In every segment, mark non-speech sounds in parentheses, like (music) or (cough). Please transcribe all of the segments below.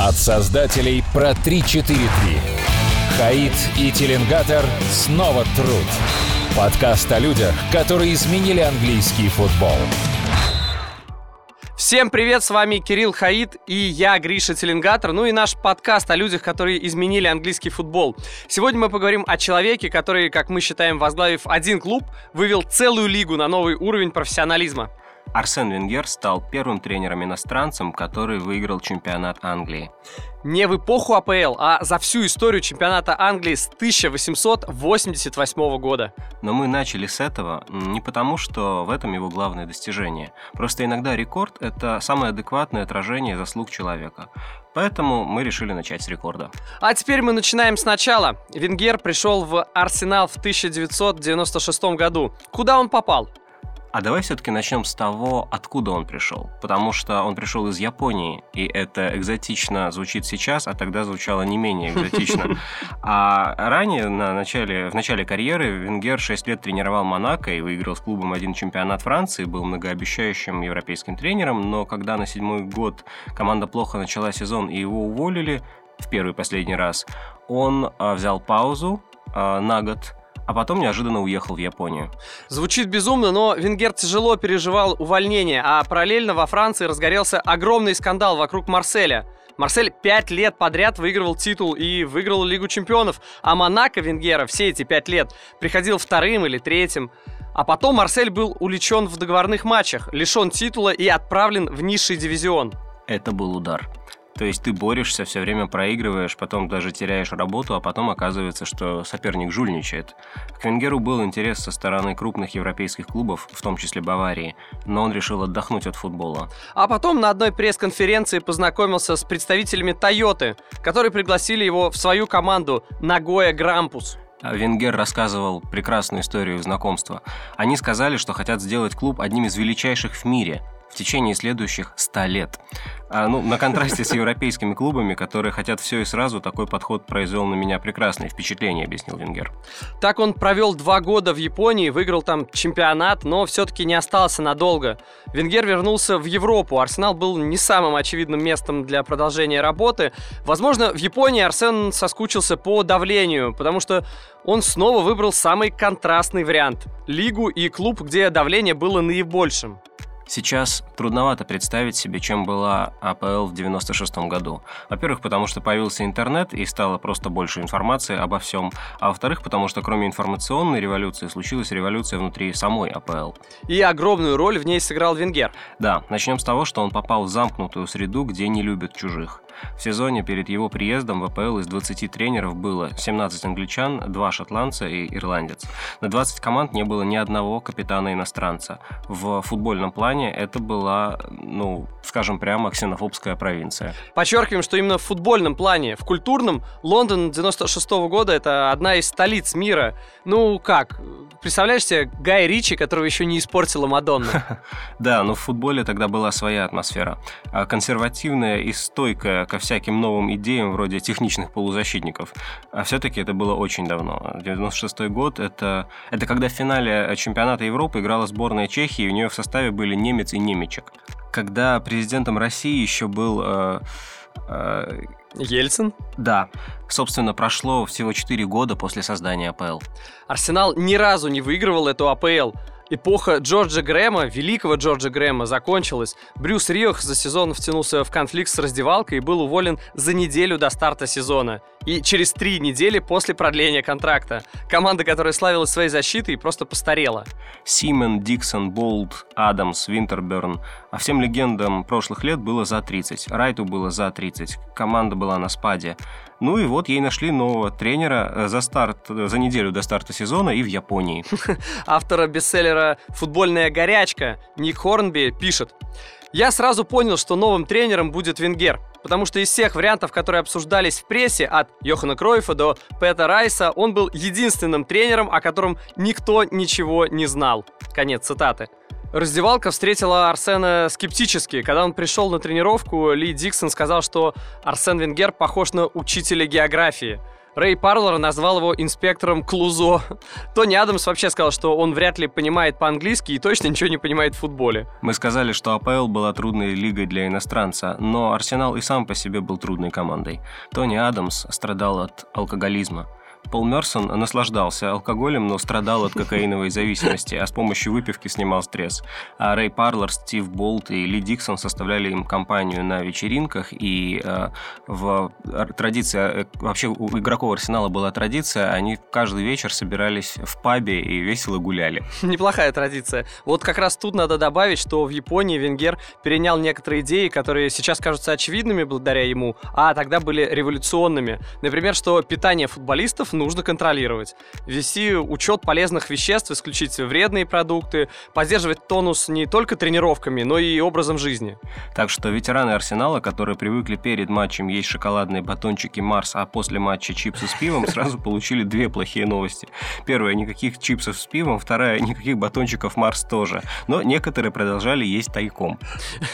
От создателей про 343. Хаид и Теленгатор снова труд. Подкаст о людях, которые изменили английский футбол. Всем привет, с вами Кирилл Хаид и я, Гриша Теленгатор, ну и наш подкаст о людях, которые изменили английский футбол. Сегодня мы поговорим о человеке, который, как мы считаем, возглавив один клуб, вывел целую лигу на новый уровень профессионализма. Арсен Венгер стал первым тренером-иностранцем, который выиграл чемпионат Англии. Не в эпоху АПЛ, а за всю историю чемпионата Англии с 1888 года. Но мы начали с этого не потому, что в этом его главное достижение. Просто иногда рекорд – это самое адекватное отражение заслуг человека. Поэтому мы решили начать с рекорда. А теперь мы начинаем сначала. Венгер пришел в Арсенал в 1996 году. Куда он попал? А давай все-таки начнем с того, откуда он пришел. Потому что он пришел из Японии, и это экзотично звучит сейчас, а тогда звучало не менее экзотично. (laughs) А ранее, на начале, в начале карьеры, Венгер 6 лет тренировал Монако и выиграл с клубом один чемпионат Франции, был многообещающим европейским тренером, но когда на седьмой год команда плохо начала сезон и его уволили в первый и последний раз, он а, взял паузу а, на год, а потом неожиданно уехал в Японию. Звучит безумно, но Венгер тяжело переживал увольнение, а параллельно во Франции разгорелся огромный скандал вокруг Марселя. Марсель пять лет подряд выигрывал титул и выиграл Лигу чемпионов, а Монако Венгера все эти пять лет приходил вторым или третьим. А потом Марсель был увлечен в договорных матчах, лишен титула и отправлен в низший дивизион. Это был удар. То есть ты борешься, все время проигрываешь, потом даже теряешь работу, а потом оказывается, что соперник жульничает. К Венгеру был интерес со стороны крупных европейских клубов, в том числе Баварии, но он решил отдохнуть от футбола. А потом на одной пресс-конференции познакомился с представителями Тойоты, которые пригласили его в свою команду Нагоя Грампус. А Венгер рассказывал прекрасную историю знакомства. Они сказали, что хотят сделать клуб одним из величайших в мире, в течение следующих 100 лет. А, ну, на контрасте с европейскими клубами, которые хотят все и сразу, такой подход произвел на меня прекрасное впечатление, объяснил Венгер. Так он провел два года в Японии, выиграл там чемпионат, но все-таки не остался надолго. Венгер вернулся в Европу. Арсенал был не самым очевидным местом для продолжения работы. Возможно, в Японии Арсен соскучился по давлению, потому что он снова выбрал самый контрастный вариант – лигу и клуб, где давление было наибольшим. Сейчас трудновато представить себе, чем была АПЛ в 96 году. Во-первых, потому что появился интернет и стало просто больше информации обо всем, а во-вторых, потому что кроме информационной революции случилась революция внутри самой АПЛ. И огромную роль в ней сыграл Венгер. Да, начнем с того, что он попал в замкнутую среду, где не любят чужих. В сезоне перед его приездом в АПЛ из 20 тренеров было 17 англичан, 2 шотландца и ирландец. На 20 команд не было ни одного капитана-иностранца. В футбольном плане это была, ну, скажем прямо, ксенофобская провинция. Подчеркиваем, что именно в футбольном плане. В культурном Лондон 96 -го года это одна из столиц мира. Ну как, представляешь себе Гай Ричи, которого еще не испортила Мадонна? (laughs) Да, но в футболе тогда была своя атмосфера. А консервативная и стойкая ко всяким новым идеям вроде техничных полузащитников. А все-таки это было очень давно. 96 год это, это когда в финале чемпионата Европы играла сборная Чехии, и у нее в составе были немец и немечек. Когда президентом России еще был... Э, э, Ельцин? Да. Собственно, прошло всего 4 года после создания АПЛ. Арсенал ни разу не выигрывал эту АПЛ. Эпоха Джорджа Грэма, великого Джорджа Грэма, закончилась. Брюс Риох за сезон втянулся в конфликт с раздевалкой и был уволен за неделю до старта сезона. И через три недели после продления контракта. Команда, которая славилась своей защитой, просто постарела. Симен, Диксон, Болт, Адамс, Винтерберн. А всем легендам прошлых лет было за 30. Райту было за 30. Команда была на спаде. Ну и вот ей нашли нового тренера э, за старт, э, за неделю до старта сезона и в Японии. (laughs) Автора бестселлера «Футбольная горячка» Ник Хорнби пишет. Я сразу понял, что новым тренером будет Венгер, потому что из всех вариантов, которые обсуждались в прессе, от Йохана Кройфа до Пэта Райса, он был единственным тренером, о котором никто ничего не знал. Конец цитаты. Раздевалка встретила Арсена скептически. Когда он пришел на тренировку, Ли Диксон сказал, что Арсен Венгер похож на учителя географии. Рэй Парлор назвал его инспектором Клузо. (laughs) Тони Адамс вообще сказал, что он вряд ли понимает по-английски и точно ничего не понимает в футболе. Мы сказали, что АПЛ была трудной лигой для иностранца, но Арсенал и сам по себе был трудной командой. Тони Адамс страдал от алкоголизма. Пол Мерсон наслаждался алкоголем, но страдал от кокаиновой зависимости, а с помощью выпивки снимал стресс. А Рэй Парлор, Стив Болт и Ли Диксон составляли им компанию на вечеринках, и э, в традиция, э, вообще у игроков Арсенала была традиция, они каждый вечер собирались в пабе и весело гуляли. Неплохая традиция. Вот как раз тут надо добавить, что в Японии Венгер перенял некоторые идеи, которые сейчас кажутся очевидными благодаря ему, а тогда были революционными. Например, что питание футболистов нужно контролировать. Вести учет полезных веществ, исключить вредные продукты, поддерживать тонус не только тренировками, но и образом жизни. Так что ветераны Арсенала, которые привыкли перед матчем есть шоколадные батончики Марс, а после матча чипсы с пивом, (laughs) сразу получили две плохие новости. Первая, никаких чипсов с пивом, вторая, никаких батончиков Марс тоже. Но некоторые продолжали есть тайком.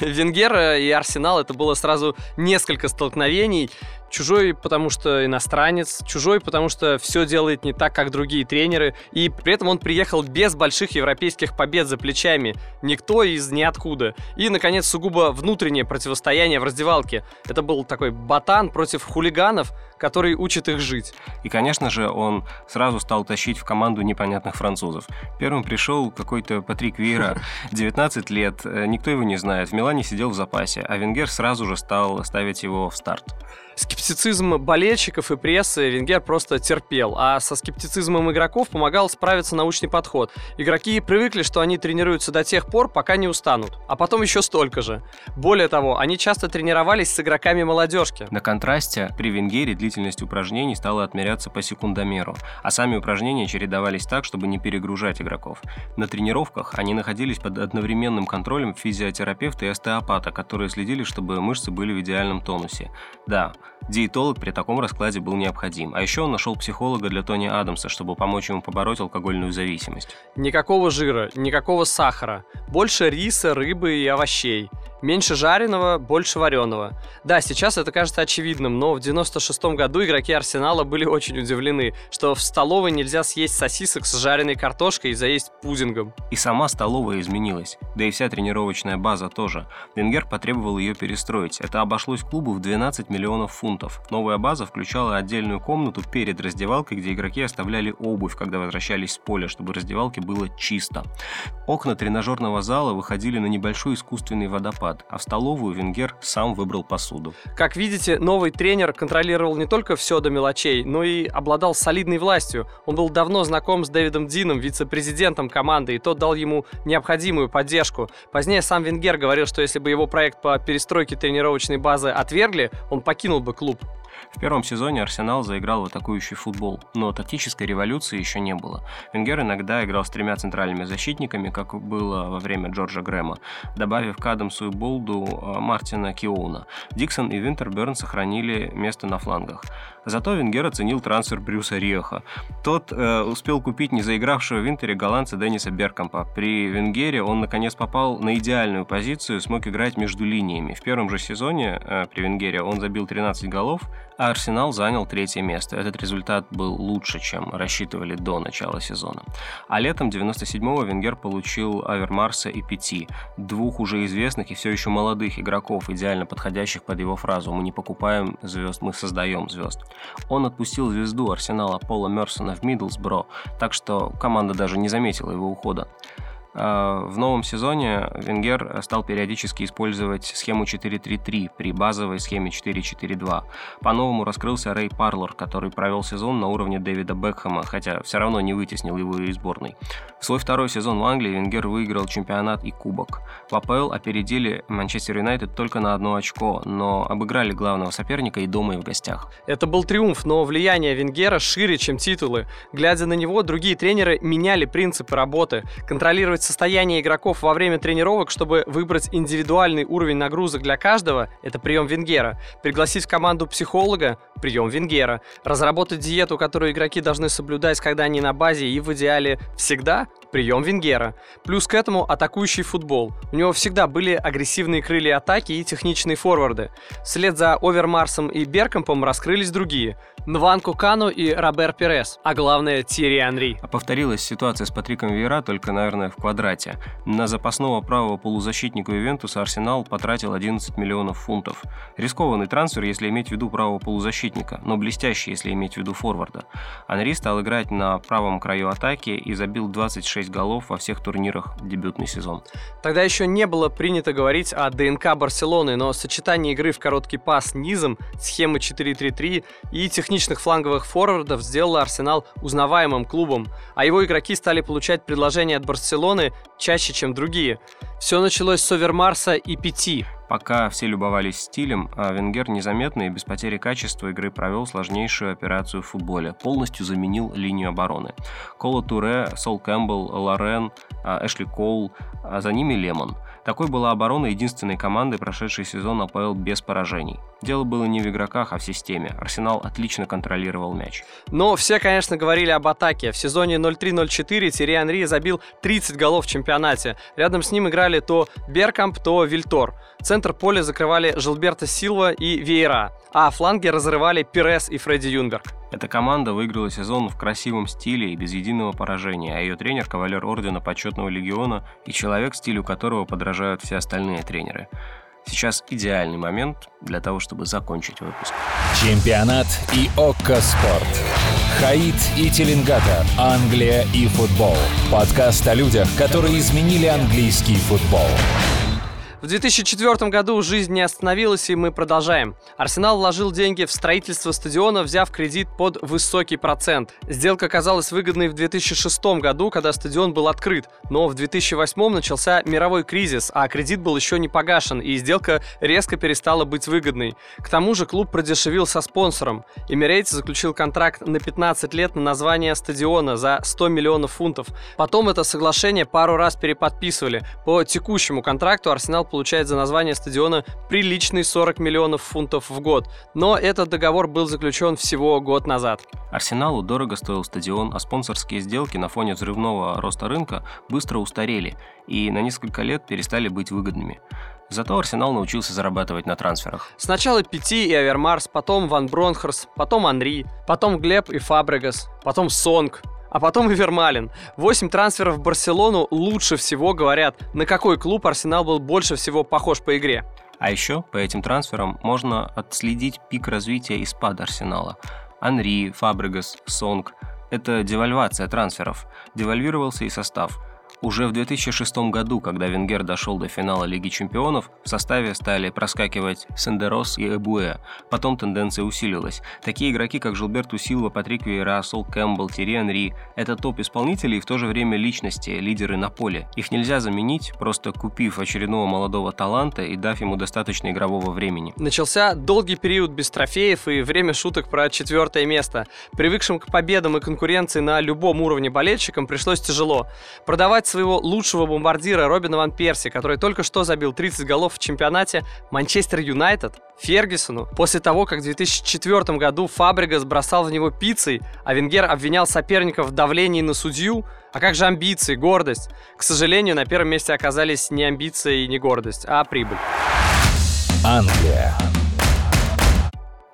Венгера и Арсенал это было сразу несколько столкновений. Чужой, потому что иностранец, чужой, потому что все делает не так, как другие тренеры, и при этом он приехал без больших европейских побед за плечами, никто из ниоткуда. И, наконец, сугубо внутреннее противостояние в раздевалке. Это был такой ботан против хулиганов, который учит их жить. И, конечно же, он сразу стал тащить в команду непонятных французов. Первым пришел какой-то Патрик Вейра, 19 (laughs) лет, э, никто его не знает, в Милане сидел в запасе, а Венгер сразу же стал ставить его в старт скептицизм болельщиков и прессы Венгер просто терпел, а со скептицизмом игроков помогал справиться научный подход. Игроки привыкли, что они тренируются до тех пор, пока не устанут, а потом еще столько же. Более того, они часто тренировались с игроками молодежки. На контрасте при Венгере длительность упражнений стала отмеряться по секундомеру, а сами упражнения чередовались так, чтобы не перегружать игроков. На тренировках они находились под одновременным контролем физиотерапевта и остеопата, которые следили, чтобы мышцы были в идеальном тонусе. Да, Диетолог при таком раскладе был необходим. А еще он нашел психолога для Тони Адамса, чтобы помочь ему побороть алкогольную зависимость. Никакого жира, никакого сахара. Больше риса, рыбы и овощей. Меньше жареного, больше вареного. Да, сейчас это кажется очевидным, но в 96-м году игроки Арсенала были очень удивлены, что в столовой нельзя съесть сосисок с жареной картошкой и заесть пудингом. И сама столовая изменилась, да и вся тренировочная база тоже. Венгер потребовал ее перестроить. Это обошлось клубу в 12 миллионов фунтов. Новая база включала отдельную комнату перед раздевалкой, где игроки оставляли обувь, когда возвращались с поля, чтобы раздевалке было чисто. Окна тренажерного зала выходили на небольшой искусственный водопад салат, а в столовую Венгер сам выбрал посуду. Как видите, новый тренер контролировал не только все до мелочей, но и обладал солидной властью. Он был давно знаком с Дэвидом Дином, вице-президентом команды, и тот дал ему необходимую поддержку. Позднее сам Венгер говорил, что если бы его проект по перестройке тренировочной базы отвергли, он покинул бы клуб. В первом сезоне Арсенал заиграл в атакующий футбол, но тактической революции еще не было. Венгер иногда играл с тремя центральными защитниками, как было во время Джорджа Грэма, добавив к Адамсу и Болду э, Мартина Киоуна. Диксон и Винтерберн сохранили место на флангах. Зато Венгер оценил трансфер Брюса Риеха. Тот э, успел купить незаигравшего в Винтере голландца Денниса Беркампа. При Венгере он наконец попал на идеальную позицию, смог играть между линиями. В первом же сезоне э, при Венгере он забил 13 голов, а Арсенал занял третье место. Этот результат был лучше, чем рассчитывали до начала сезона. А летом 97-го Венгер получил Авермарса и Пяти, двух уже известных и все еще молодых игроков, идеально подходящих под его фразу «Мы не покупаем звезд, мы создаем звезд». Он отпустил звезду Арсенала Пола Мерсона в Миддлсбро, так что команда даже не заметила его ухода. А, в новом сезоне Венгер стал периодически использовать схему 4-3-3 при базовой схеме 4-4-2. По-новому раскрылся Рэй Парлор, который провел сезон на уровне Дэвида Бекхэма, хотя все равно не вытеснил его из сборной. В свой второй сезон в Англии Венгер выиграл чемпионат и кубок. В АПЛ опередили Манчестер Юнайтед только на одно очко, но обыграли главного соперника и дома, и в гостях. Это был триумф, но влияние Венгера шире, чем титулы. Глядя на него, другие тренеры меняли принципы работы. Контролировать учитывать состояние игроков во время тренировок, чтобы выбрать индивидуальный уровень нагрузок для каждого, это прием Венгера. Пригласить в команду психолога, прием Венгера. Разработать диету, которую игроки должны соблюдать, когда они на базе и в идеале всегда, прием Венгера. Плюс к этому атакующий футбол. У него всегда были агрессивные крылья атаки и техничные форварды. Вслед за Овермарсом и Беркомпом раскрылись другие. Нванку Кану и Робер Перес, а главное Тири Анри. А повторилась ситуация с Патриком Вера, только, наверное, в квадрате. На запасного правого полузащитника Ювентуса Арсенал потратил 11 миллионов фунтов. Рискованный трансфер, если иметь в виду правого полузащитника, но блестящий, если иметь в виду форварда. Анри стал играть на правом краю атаки и забил 26 голов во всех турнирах дебютный сезон. Тогда еще не было принято говорить о ДНК Барселоны, но сочетание игры в короткий пас низом, схемы 4-3-3 и техничных фланговых форвардов сделало Арсенал узнаваемым клубом, а его игроки стали получать предложения от Барселоны чаще, чем другие. Все началось с Овермарса и Пяти. Пока все любовались стилем, а Венгер незаметно и без потери качества игры провел сложнейшую операцию в футболе. Полностью заменил линию обороны. Кола Туре, Сол Кэмпбелл, Лорен, а, Эшли Коул, а за ними Лемон – такой была оборона единственной команды, прошедшей сезон АПЛ без поражений. Дело было не в игроках, а в системе. Арсенал отлично контролировал мяч. Но все, конечно, говорили об атаке. В сезоне 0-3-0-4 Терри Анри забил 30 голов в чемпионате. Рядом с ним играли то Беркамп, то Вильтор. Центр поля закрывали Жилберто Силва и Вейра, а фланги разрывали Пирес и Фредди Юнберг. Эта команда выиграла сезон в красивом стиле и без единого поражения, а ее тренер – кавалер Ордена Почетного Легиона и человек, стилю которого подражают все остальные тренеры. Сейчас идеальный момент для того, чтобы закончить выпуск. Чемпионат и ОККО Спорт. Хаид и Теленгата. Англия и футбол. Подкаст о людях, которые изменили английский футбол. В 2004 году жизнь не остановилась, и мы продолжаем. Арсенал вложил деньги в строительство стадиона, взяв кредит под высокий процент. Сделка оказалась выгодной в 2006 году, когда стадион был открыт, но в 2008 начался мировой кризис, а кредит был еще не погашен, и сделка резко перестала быть выгодной. К тому же клуб продешевил со спонсором. Эмирейц заключил контракт на 15 лет на название стадиона за 100 миллионов фунтов. Потом это соглашение пару раз переподписывали. По текущему контракту Арсенал получает за название стадиона приличный 40 миллионов фунтов в год. Но этот договор был заключен всего год назад. Арсеналу дорого стоил стадион, а спонсорские сделки на фоне взрывного роста рынка быстро устарели и на несколько лет перестали быть выгодными. Зато Арсенал научился зарабатывать на трансферах. Сначала Пяти и Авермарс, потом Ван Бронхерс, потом Анри, потом Глеб и Фабрегас, потом Сонг, а потом и Вермалин. Восемь трансферов в Барселону лучше всего говорят, на какой клуб Арсенал был больше всего похож по игре. А еще по этим трансферам можно отследить пик развития и спад Арсенала. Анри, Фабрегас, Сонг – это девальвация трансферов. Девальвировался и состав – уже в 2006 году, когда Венгер дошел до финала Лиги Чемпионов, в составе стали проскакивать Сендерос и Эбуэ. Потом тенденция усилилась. Такие игроки, как Жилберту Силва, Патрик Вейра, Сол Кэмпбелл, Терри Анри – это топ-исполнителей и в то же время личности, лидеры на поле. Их нельзя заменить, просто купив очередного молодого таланта и дав ему достаточно игрового времени. Начался долгий период без трофеев и время шуток про четвертое место. Привыкшим к победам и конкуренции на любом уровне болельщикам пришлось тяжело. Продавать своего лучшего бомбардира Робина Ван Перси, который только что забил 30 голов в чемпионате Манчестер Юнайтед, Фергюсону, после того, как в 2004 году Фабригас бросал в него пиццей, а Венгер обвинял соперников в давлении на судью, а как же амбиции, гордость? К сожалению, на первом месте оказались не амбиции и не гордость, а прибыль. Англия.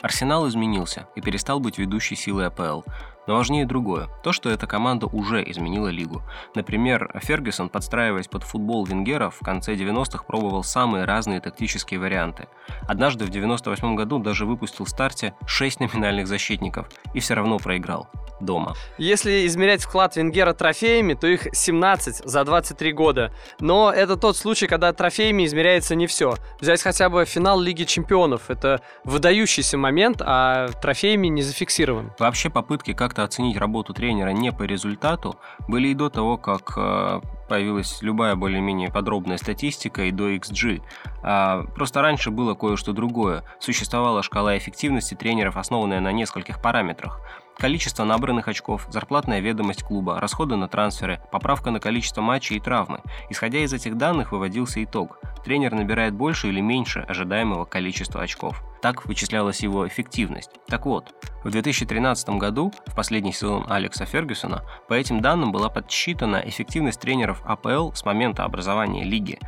Арсенал изменился и перестал быть ведущей силой АПЛ. Но важнее другое. То, что эта команда уже изменила лигу. Например, Фергюсон, подстраиваясь под футбол Венгера, в конце 90-х пробовал самые разные тактические варианты. Однажды в 98 году даже выпустил в старте 6 номинальных защитников и все равно проиграл дома. Если измерять вклад Венгера трофеями, то их 17 за 23 года. Но это тот случай, когда трофеями измеряется не все. Взять хотя бы финал Лиги Чемпионов. Это выдающийся момент, а трофеями не зафиксирован. Вообще попытки как-то оценить работу тренера не по результату были и до того, как э, появилась любая более-менее подробная статистика и до XG. А, просто раньше было кое-что другое. Существовала шкала эффективности тренеров, основанная на нескольких параметрах количество набранных очков, зарплатная ведомость клуба, расходы на трансферы, поправка на количество матчей и травмы. Исходя из этих данных выводился итог. Тренер набирает больше или меньше ожидаемого количества очков. Так вычислялась его эффективность. Так вот, в 2013 году, в последний сезон Алекса Фергюсона, по этим данным была подсчитана эффективность тренеров АПЛ с момента образования лиги.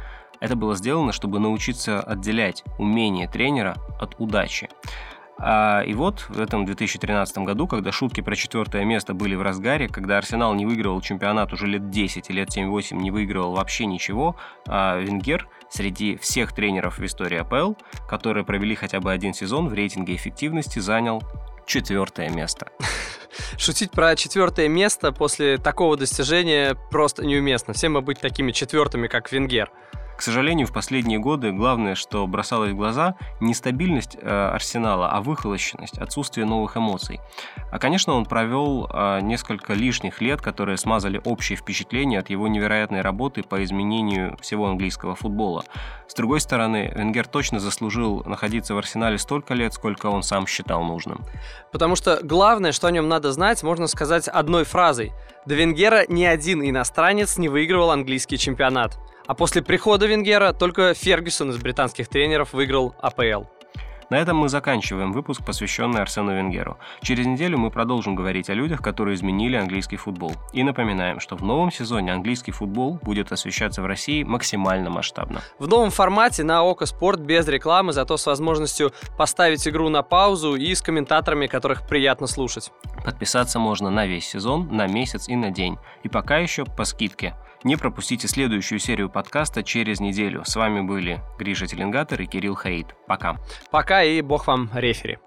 Это было сделано, чтобы научиться отделять умение тренера от удачи. А, и вот в этом 2013 году, когда шутки про четвертое место были в разгаре, когда Арсенал не выигрывал чемпионат уже лет 10 и лет 7-8 не выигрывал вообще ничего, а Венгер среди всех тренеров в истории АПЛ, которые провели хотя бы один сезон в рейтинге эффективности, занял четвертое место. (laughs) Шутить про четвертое место после такого достижения просто неуместно. Всем мы быть такими четвертыми, как Венгер. К сожалению, в последние годы главное, что бросалось в глаза, не стабильность э, Арсенала, а выхолощенность, отсутствие новых эмоций. А, конечно, он провел э, несколько лишних лет, которые смазали общее впечатление от его невероятной работы по изменению всего английского футбола. С другой стороны, Венгер точно заслужил находиться в Арсенале столько лет, сколько он сам считал нужным. Потому что главное, что о нем надо знать, можно сказать одной фразой. До Венгера ни один иностранец не выигрывал английский чемпионат. А после прихода Венгера только Фергюсон из британских тренеров выиграл АПЛ. На этом мы заканчиваем выпуск, посвященный Арсену Венгеру. Через неделю мы продолжим говорить о людях, которые изменили английский футбол. И напоминаем, что в новом сезоне английский футбол будет освещаться в России максимально масштабно. В новом формате на Око Спорт без рекламы, зато с возможностью поставить игру на паузу и с комментаторами, которых приятно слушать. Подписаться можно на весь сезон, на месяц и на день. И пока еще по скидке. Не пропустите следующую серию подкаста через неделю. С вами были Гриша Теленгатор и Кирилл Хаид. Пока. Пока и бог вам рефери.